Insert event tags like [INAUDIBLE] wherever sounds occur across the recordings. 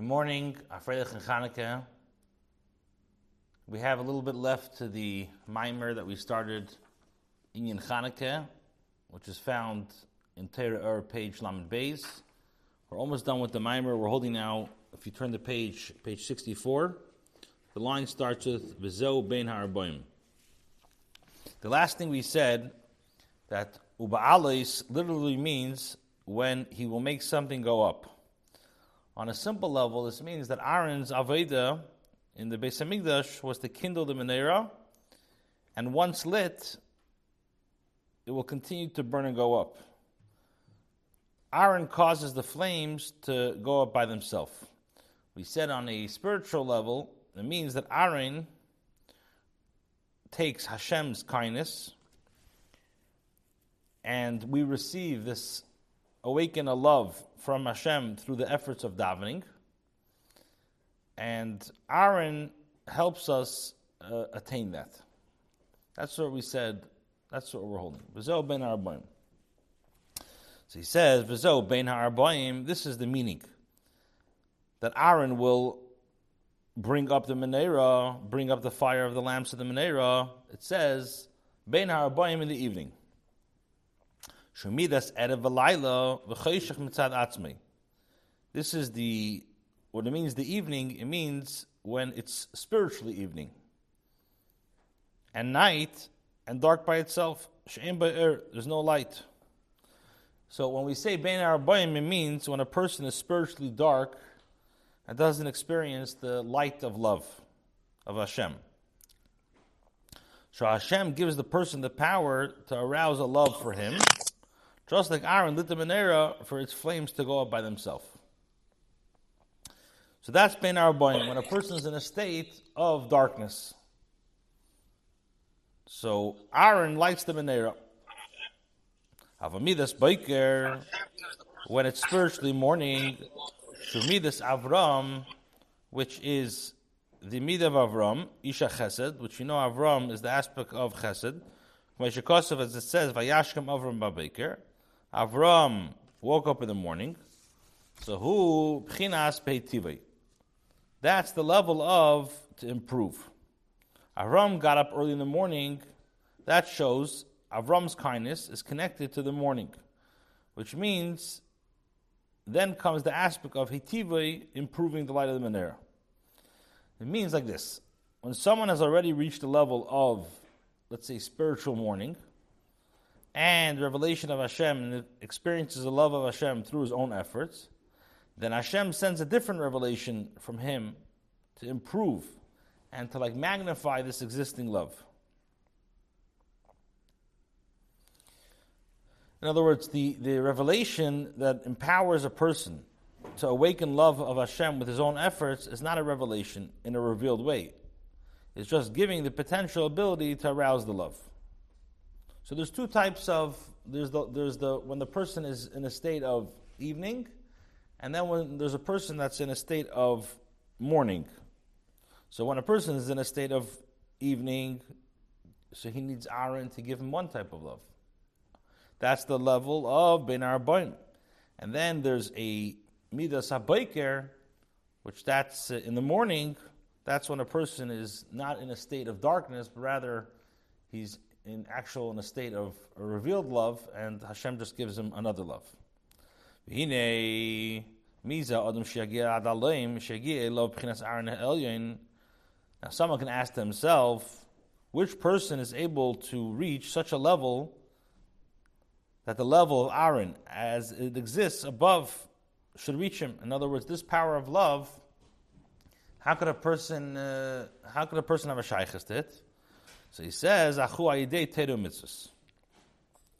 Good morning, Afredich and Chanukah. We have a little bit left to the mimer that we started in Chanukah, which is found in Torah Ohr, page Lamed Beis. We're almost done with the mimer. We're holding now, if you turn the page, page 64, the line starts with Vizo Ben Haraboim. The last thing we said that Uba'alis literally means when he will make something go up. On a simple level, this means that Aaron's Aveda in the Beis Hamikdash was to kindle the menorah, and once lit, it will continue to burn and go up. Aaron causes the flames to go up by themselves. We said on a spiritual level, it means that Aaron takes Hashem's kindness, and we receive this awaken a love from Hashem through the efforts of davening. And Aaron helps us uh, attain that. That's what we said. That's what we're holding. Ben ha'arbaim. So he says, V'zo ben ha'arbaim, this is the meaning. That Aaron will bring up the menorah, bring up the fire of the lamps of the menorah. It says, ben ha'arbaim in the evening. Shumidas erev v'layla v'choshech mitzad atzmei. This is the what it means. The evening it means when it's spiritually evening, and night and dark by itself. She'em ba'er, there's no light. So when we say bein arabayim, it means when a person is spiritually dark and doesn't experience the light of love of Hashem. So Hashem gives the person the power to arouse a love for Him just like Aaron lit the menorah for its flames to go up by themselves. So that's Ben Arboim, when a person is in a state of darkness. So Aaron lights the menorah. Avamidas Baiker, when it's spiritually morning, Shumidas Avram, which is the mid of Avram, Isha Chesed, which you know Avram is the aspect of Chesed. As it says, Vayashkem Avram Babaker. Avram woke up in the morning. So who pchinas peitivai? That's the level of to improve. Avram got up early in the morning. That shows Avram's kindness is connected to the morning, which means then comes the aspect of hitivai, improving the light of the menorah. It means like this: when someone has already reached the level of, let's say, spiritual morning, and revelation of Hashem and experiences the love of Hashem through his own efforts, then Hashem sends a different revelation from him to improve and to like magnify this existing love. In other words, the, the revelation that empowers a person to awaken love of Hashem with his own efforts is not a revelation in a revealed way. It's just giving the potential ability to arouse the love. So there's two types of there's the there's the when the person is in a state of evening, and then when there's a person that's in a state of morning. So when a person is in a state of evening, so he needs Aaron to give him one type of love. That's the level of Ben Arbaim. And then there's a Midas HaBaiker, which that's in the morning, that's when a person is not in a state of darkness, but rather he's in actual in a state of a revealed love, and Hashem just gives him another love. Now someone can ask themselves, which person is able to reach such a level that the level of Aaron, as it exists above, should reach him? In other words, this power of love. How could a person? Uh, how could a person have a shaykhis to it? So he says, Achu.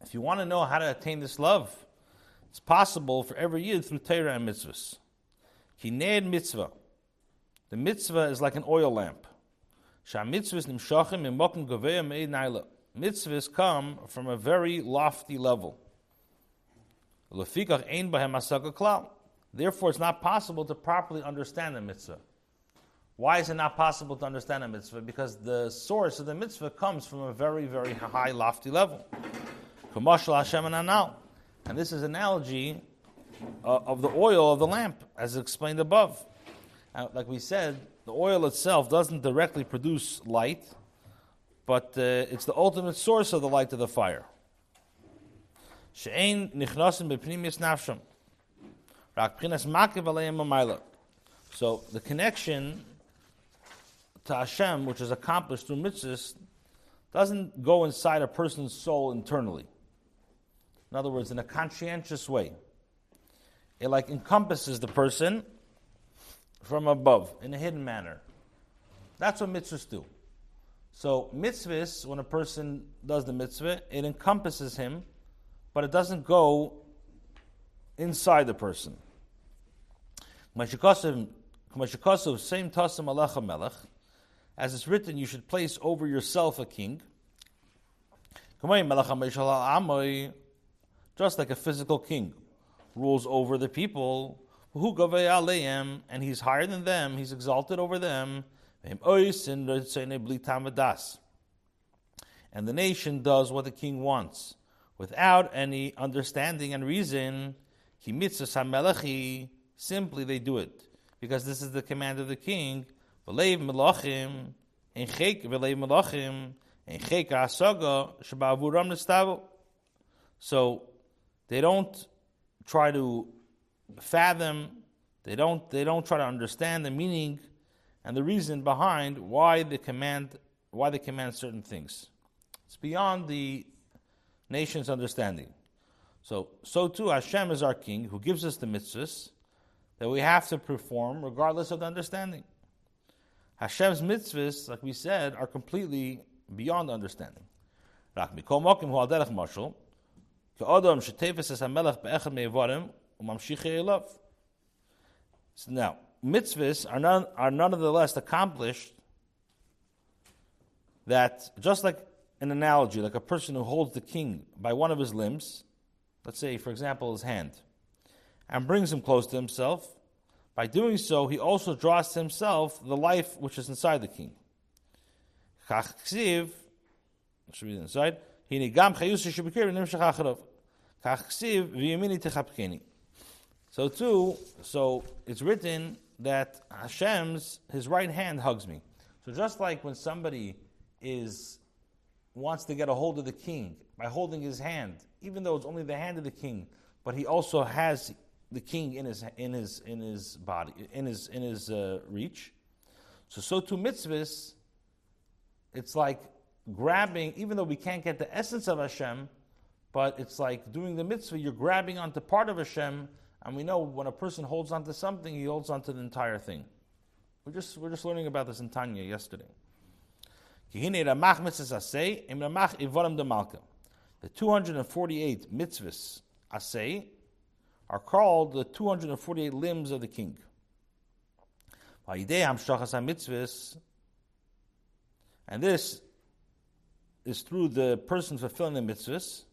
If you want to know how to attain this love, it's possible for every year through Torah and mitzvahs. Kined mitzvah. The mitzvah is like an oil lamp. Mitzvahs Mitzvahs come from a very lofty level. Therefore, it's not possible to properly understand the mitzvah. Why is it not possible to understand a mitzvah? Because the source of the mitzvah comes from a very, very high, lofty level. And this is analogy uh, of the oil of the lamp, as explained above. Uh, like we said, the oil itself doesn't directly produce light, but uh, it's the ultimate source of the light of the fire. So the connection to Hashem, which is accomplished through mitzvahs, doesn't go inside a person's soul internally. In other words, in a conscientious way. It like encompasses the person from above in a hidden manner. That's what mitzvahs do. So mitzvahs, when a person does the mitzvah, it encompasses him, but it doesn't go inside the person. Same tasim alecha melech. As it's written, you should place over yourself a king. Just like a physical king rules over the people, and he's higher than them, he's exalted over them. And the nation does what the king wants without any understanding and reason. Simply they do it because this is the command of the king. So they don't try to fathom, they don't, they don't try to understand the meaning and the reason behind why they command why they command certain things. It's beyond the nation's understanding. So, so too Hashem is our king who gives us the mitzvahs that we have to perform regardless of the understanding. Hashem's mitzvahs, like we said, are completely beyond understanding. Now, mitzvahs are, none, are nonetheless accomplished that, just like an analogy, like a person who holds the king by one of his limbs, let's say, for example, his hand, and brings him close to himself, by doing so, he also draws to himself the life which is inside the king. Should be inside. So too, so it's written that Hashem's his right hand hugs me. So just like when somebody is wants to get a hold of the king by holding his hand, even though it's only the hand of the king, but he also has the king in his in his in his body in his in his uh, reach. So so too mitzvahs, it's like grabbing, even though we can't get the essence of Hashem, but it's like doing the mitzvah, you're grabbing onto part of Hashem, and we know when a person holds onto something, he holds onto the entire thing. We're just, we're just learning about this in Tanya yesterday. The 248 mitzvahs, asay, are called the 248 limbs of the king. And this is through the person fulfilling the mitzvahs.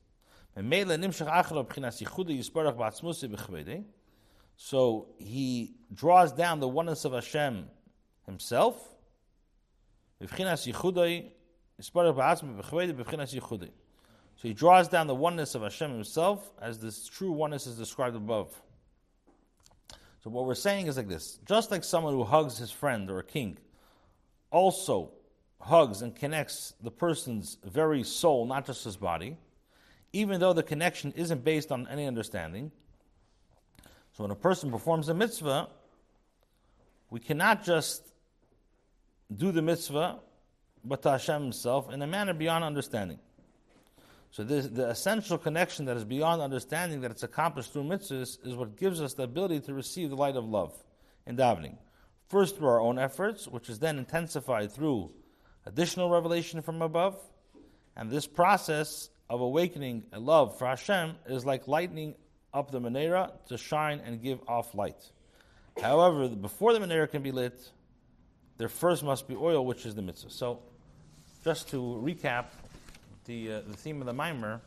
So he draws down the oneness of Hashem himself. So he draws down the oneness of Hashem himself as this true oneness is described above. So what we're saying is like this just like someone who hugs his friend or a king also hugs and connects the person's very soul, not just his body, even though the connection isn't based on any understanding. So when a person performs a mitzvah, we cannot just do the mitzvah, but to Hashem himself in a manner beyond understanding. So this, the essential connection that is beyond understanding that it's accomplished through mitzvahs is what gives us the ability to receive the light of love in davening. First through our own efforts, which is then intensified through additional revelation from above. And this process of awakening a love for Hashem is like lightning up the menorah to shine and give off light. However, before the menorah can be lit, there first must be oil, which is the mitzvah. So, just to recap the, uh, the theme of the mimer,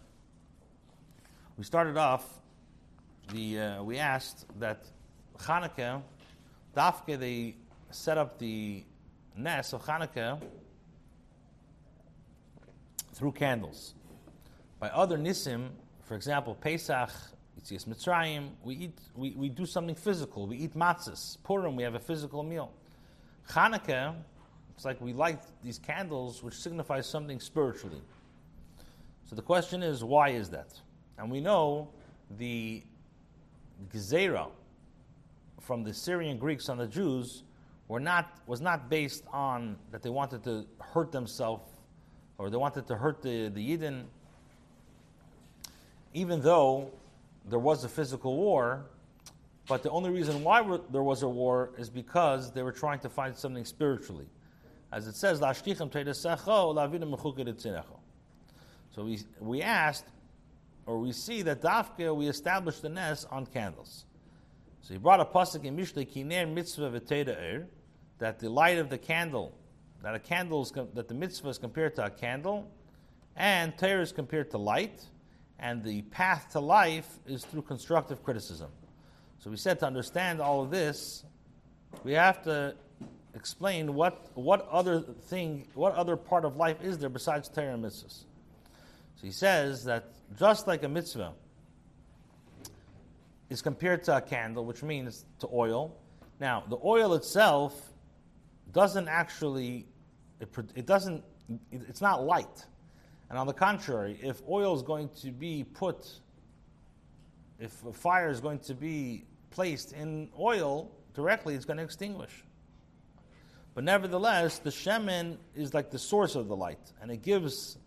we started off, the, uh, we asked that Hanukkah, Dafke, they set up the Nes of Hanukkah through candles. By other nisim, for example, Pesach Yitzias Mitzrayim, we eat, we, we do something physical. We eat matzahs. Purim, we have a physical meal. Hanukkah, it's like we light these candles, which signifies something spiritually. So the question is, why is that? And we know the gezerah from the Syrian Greeks on the Jews were not, was not based on that they wanted to hurt themselves or they wanted to hurt the, the Yidden. Even though there was a physical war, but the only reason why there was a war is because they were trying to find something spiritually. As it says, so we, we asked, or we see that Dafka, we established the Nes on candles. So he brought a pasuk in Mishnah, Kiner mitzvah v'teira er, that the light of the candle, that a candle is, that the mitzvah is compared to a candle, and Torah is compared to light, and the path to life is through constructive criticism. So we said to understand all of this, we have to explain what, what other thing, what other part of life is there besides Torah and mitzvahs. He says that just like a mitzvah is compared to a candle, which means to oil. Now, the oil itself doesn't actually, it, it doesn't, it's not light. And on the contrary, if oil is going to be put, if a fire is going to be placed in oil directly, it's going to extinguish. But nevertheless, the shemen is like the source of the light, and it gives.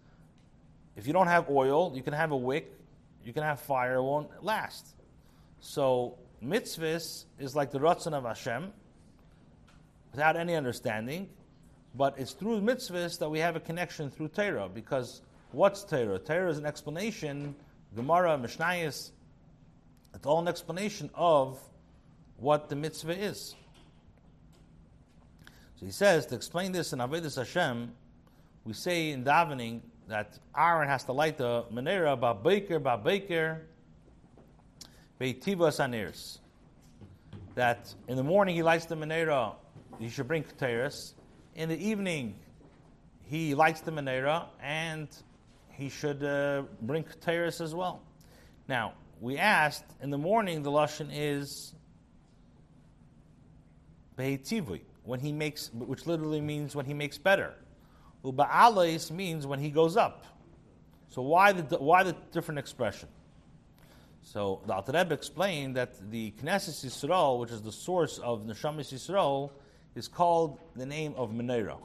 If you don't have oil, you can have a wick, you can have fire, it won't last. So mitzvahs is like the ratzon of Hashem, without any understanding, but it's through mitzvahs that we have a connection through Torah, because What's Torah? Torah is an explanation, Gemara, Mishnayos, it's all an explanation of what the mitzvah is. So he says, to explain this in Avedis Hashem, we say in davening that Aaron has to light the menorah, ba baker, ba baker, beitivas anirs. That in the morning he lights the menorah, he should bring keteris. In the evening, he lights the menorah, and he should uh, bring Keteris as well. Now, we asked, in the morning, the Lashon is beitivui when he makes, which literally means when he makes better. Uba'alais means when he goes up. So why the, why the different expression? So the Alter Rebbe explained that the Knesset Yisrael, which is the source of Neshamis Yisrael, is called the name of Menorah.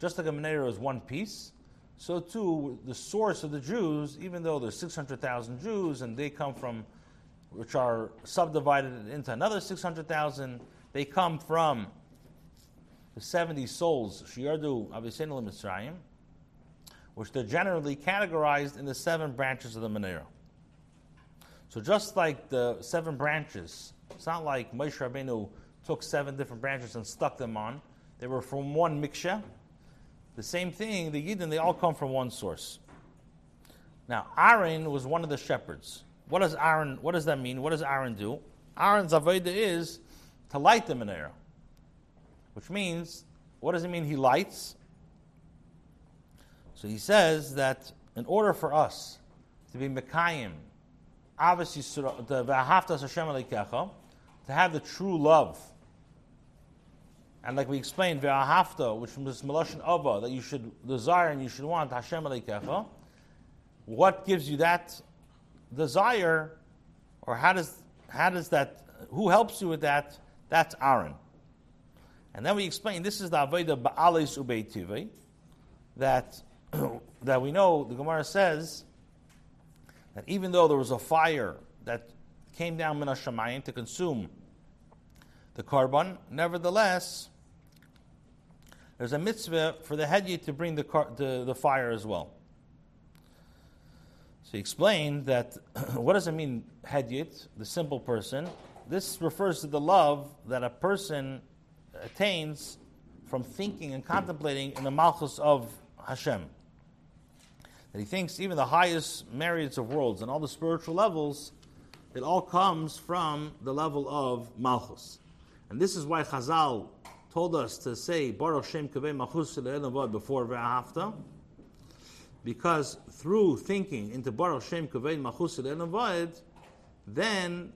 Just like a Menorah is one piece, so too the source of the Jews, even though there's 600,000 Jews and they come from, which are subdivided into another 600,000, they come from the 70 souls, Shiardu Avicenul Mitzrayim, which they're generally categorized in the seven branches of the Menorah. So just like the seven branches, it's not like Moshe Rabbeinu took seven different branches and stuck them on. They were from one miksha, the same thing, the Yidden, they all come from one source. Now, Aaron was one of the shepherds. What does Aaron, what does that mean? What does Aaron do? Aaron's Aveda is to light the menorah. Which means, what does it mean he lights? So he says that in order for us to be Mekayim, obviously, to have the true love and like we explained, ve'ahavta, which was Meloshin Ava, that you should desire and you should want Hashem Aleikecha. What gives you that desire, or how does how does that? Who helps you with that? That's Aaron. And then we explain this is the Aveda Ba'alis Ubeitive, that [CLEARS THROAT] that we know the Gemara says that even though there was a fire that came down Minashamayim to consume the korban, nevertheless there's a mitzvah for the hedyot to bring the, car, the, the fire as well. So he explained that [CLEARS THROAT] what does it mean, hedyot, the simple person? This refers to the love that a person attains from thinking and contemplating in the malchus of Hashem. That he thinks even the highest myriads of worlds and all the spiritual levels, it all comes from the level of malchus. And this is why Chazal told us to say Baruch Shem Kaveh Machus before Ve'ahafta, because through thinking into Baruch Shem Kaveh Machus then,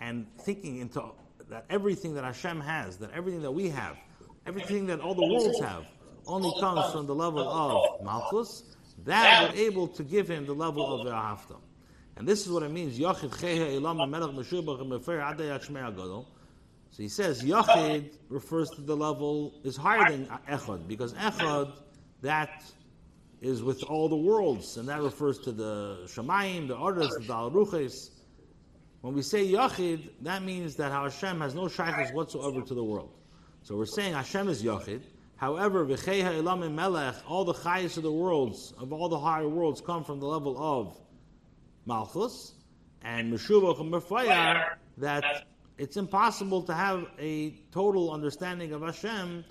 and thinking into that everything that Hashem has, that everything that we have, everything that all the worlds have, only comes from the level of Malchus, that we're able to give him the level of Ve'ahavta. And this is what it means. Yachid. So he says Yachid refers to the level is higher than Echad because Echad that is with all the worlds and that refers to the Shemayim, the Oris, the Dal When we say Yachid, that means that Hashem has no shaykhs whatsoever to the world. So we're saying Hashem is Yachid. However, V'cheha Elam Melech, all the chayas of the worlds, of all the higher worlds, come from the level of Malchus, and Meshuvah Mefayar, that it's impossible to have a total understanding of Hashem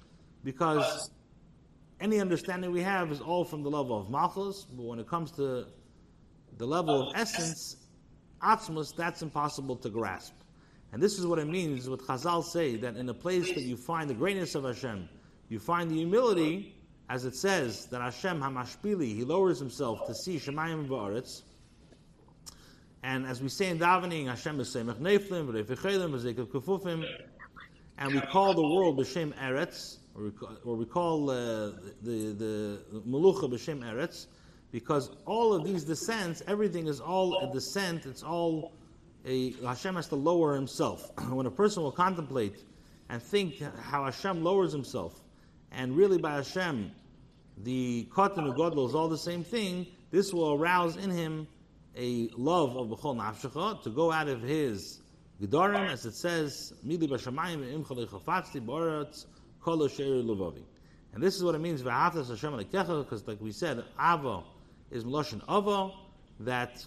because any understanding we have is all from the level of Malchus, but when it comes to the level of essence, Atzmus, that's impossible to grasp. And this is what it means, what Chazal say, that in a place that you find the greatness of Hashem, you find the humility, as it says, that Hashem Hamashpili, he lowers himself to see Shemayim Va'aretz, and as we say in davening, Hashem is Semech Neflim, V'refichelim, V'zekev Kufufim, and we call the world B'Shem Eretz, or we call, or we call uh, the, the, the Melucha B'Shem Eretz, because all of these descents, everything is all a descent, it's all a, Hashem has to lower himself. [CLEARS THROAT] when a person will contemplate and think how Hashem lowers himself, and really by Hashem, the Katan and Godlo is all the same thing, this will arouse in him a love of B'chol Nafshecha, to go out of his Gedarim, as it says, B'Shamayim Kol. And this is what it means, V'ahavtas Hashem because like we said, Ava is Meloshin Ava, that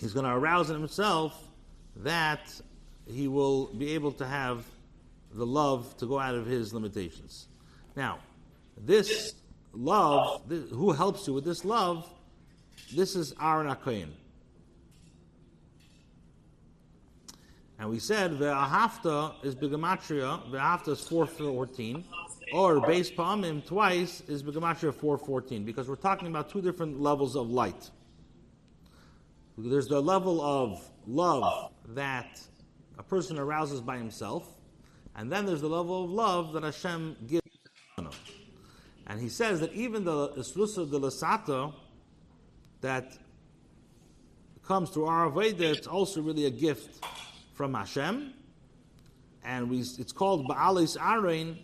he's going to arouse in himself that he will be able to have the love to go out of his limitations. Now, this love, this, who helps you with this love? This is Aaron Akoyin. And we said Ve'ahafta is Bigamatria, Ve'ahafta is 414, or base Pa'amim twice is Bigamatria 414, because we're talking about two different levels of light. There's the level of love that a person arouses by himself, and then there's the level of love that Hashem gives. And he says that even the Isrusa de Lasata, that comes through our Aveda, it's also really a gift from Hashem. And we, it's called Baalis Aaron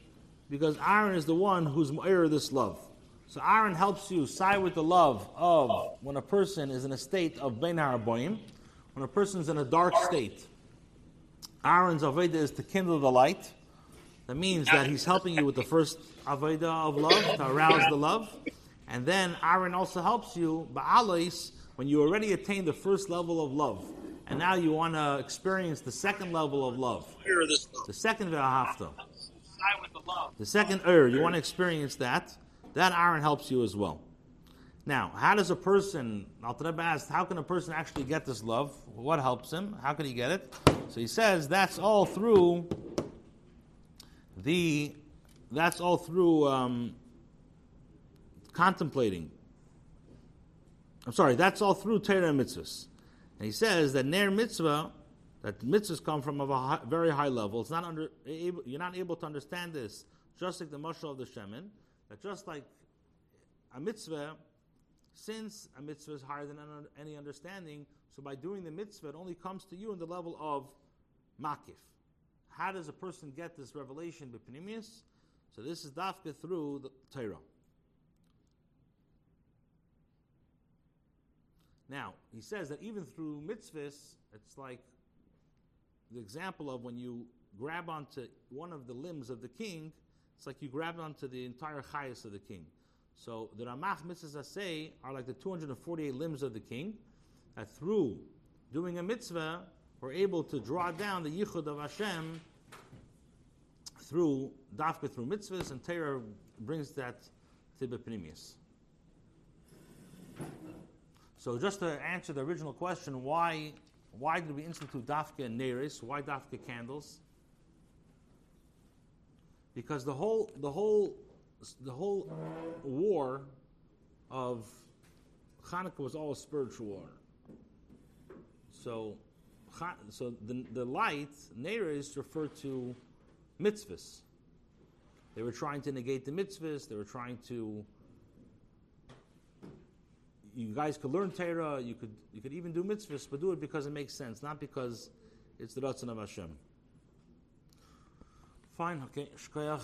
because Aaron is the one who's of this love. So Aaron helps you side with the love of when a person is in a state of Bein Haraboim, when a person is in a dark state. Aaron's Aveda is to kindle the light. That means that he's helping you with the first Aveda of love, to arouse the love. And then Aaron also helps you, ba'alais, when you already attained the first level of love. And now you want to experience the second level of love. The second ve'ahafta. The second er, you want to experience that. That Aaron helps you as well. Now, how does a person, Alter Rebbe asked, how can a person actually get this love? What helps him? How can he get it? So he says that's all through the, that's all through um, contemplating. I'm sorry, that's all through Torah and mitzvahs. And he says that Ner mitzvah, that mitzvahs come from a very high level. It's not under, you're not able to understand this, just like the mushal of the shemen, that just like a mitzvah, since a mitzvah is higher than any understanding, so by doing the mitzvah, it only comes to you in the level of makif. How does a person get this revelation b'pnimius? So this is dafka through the Torah. Now, he says that even through mitzvahs, it's like the example of when you grab onto one of the limbs of the king, it's like you grab onto the entire chayas of the king. So the Ramach mitzvahs say are like the 248 limbs of the king, that through doing a mitzvah, we're able to draw down the yichud of Hashem through dafka through mitzvahs, and Torah brings that the so just to answer the original question, why why did we institute dafka and neris? Why dafka candles? Because the whole the whole the whole war of Hanukkah was all a spiritual war. So so the, the light, Neris, referred to mitzvahs. They were trying to negate the mitzvahs. They were trying to. You guys could learn Torah. You could you could even do mitzvahs, but do it because it makes sense, not because it's the Ratzon of Hashem. Fine, okay. Shkoyach.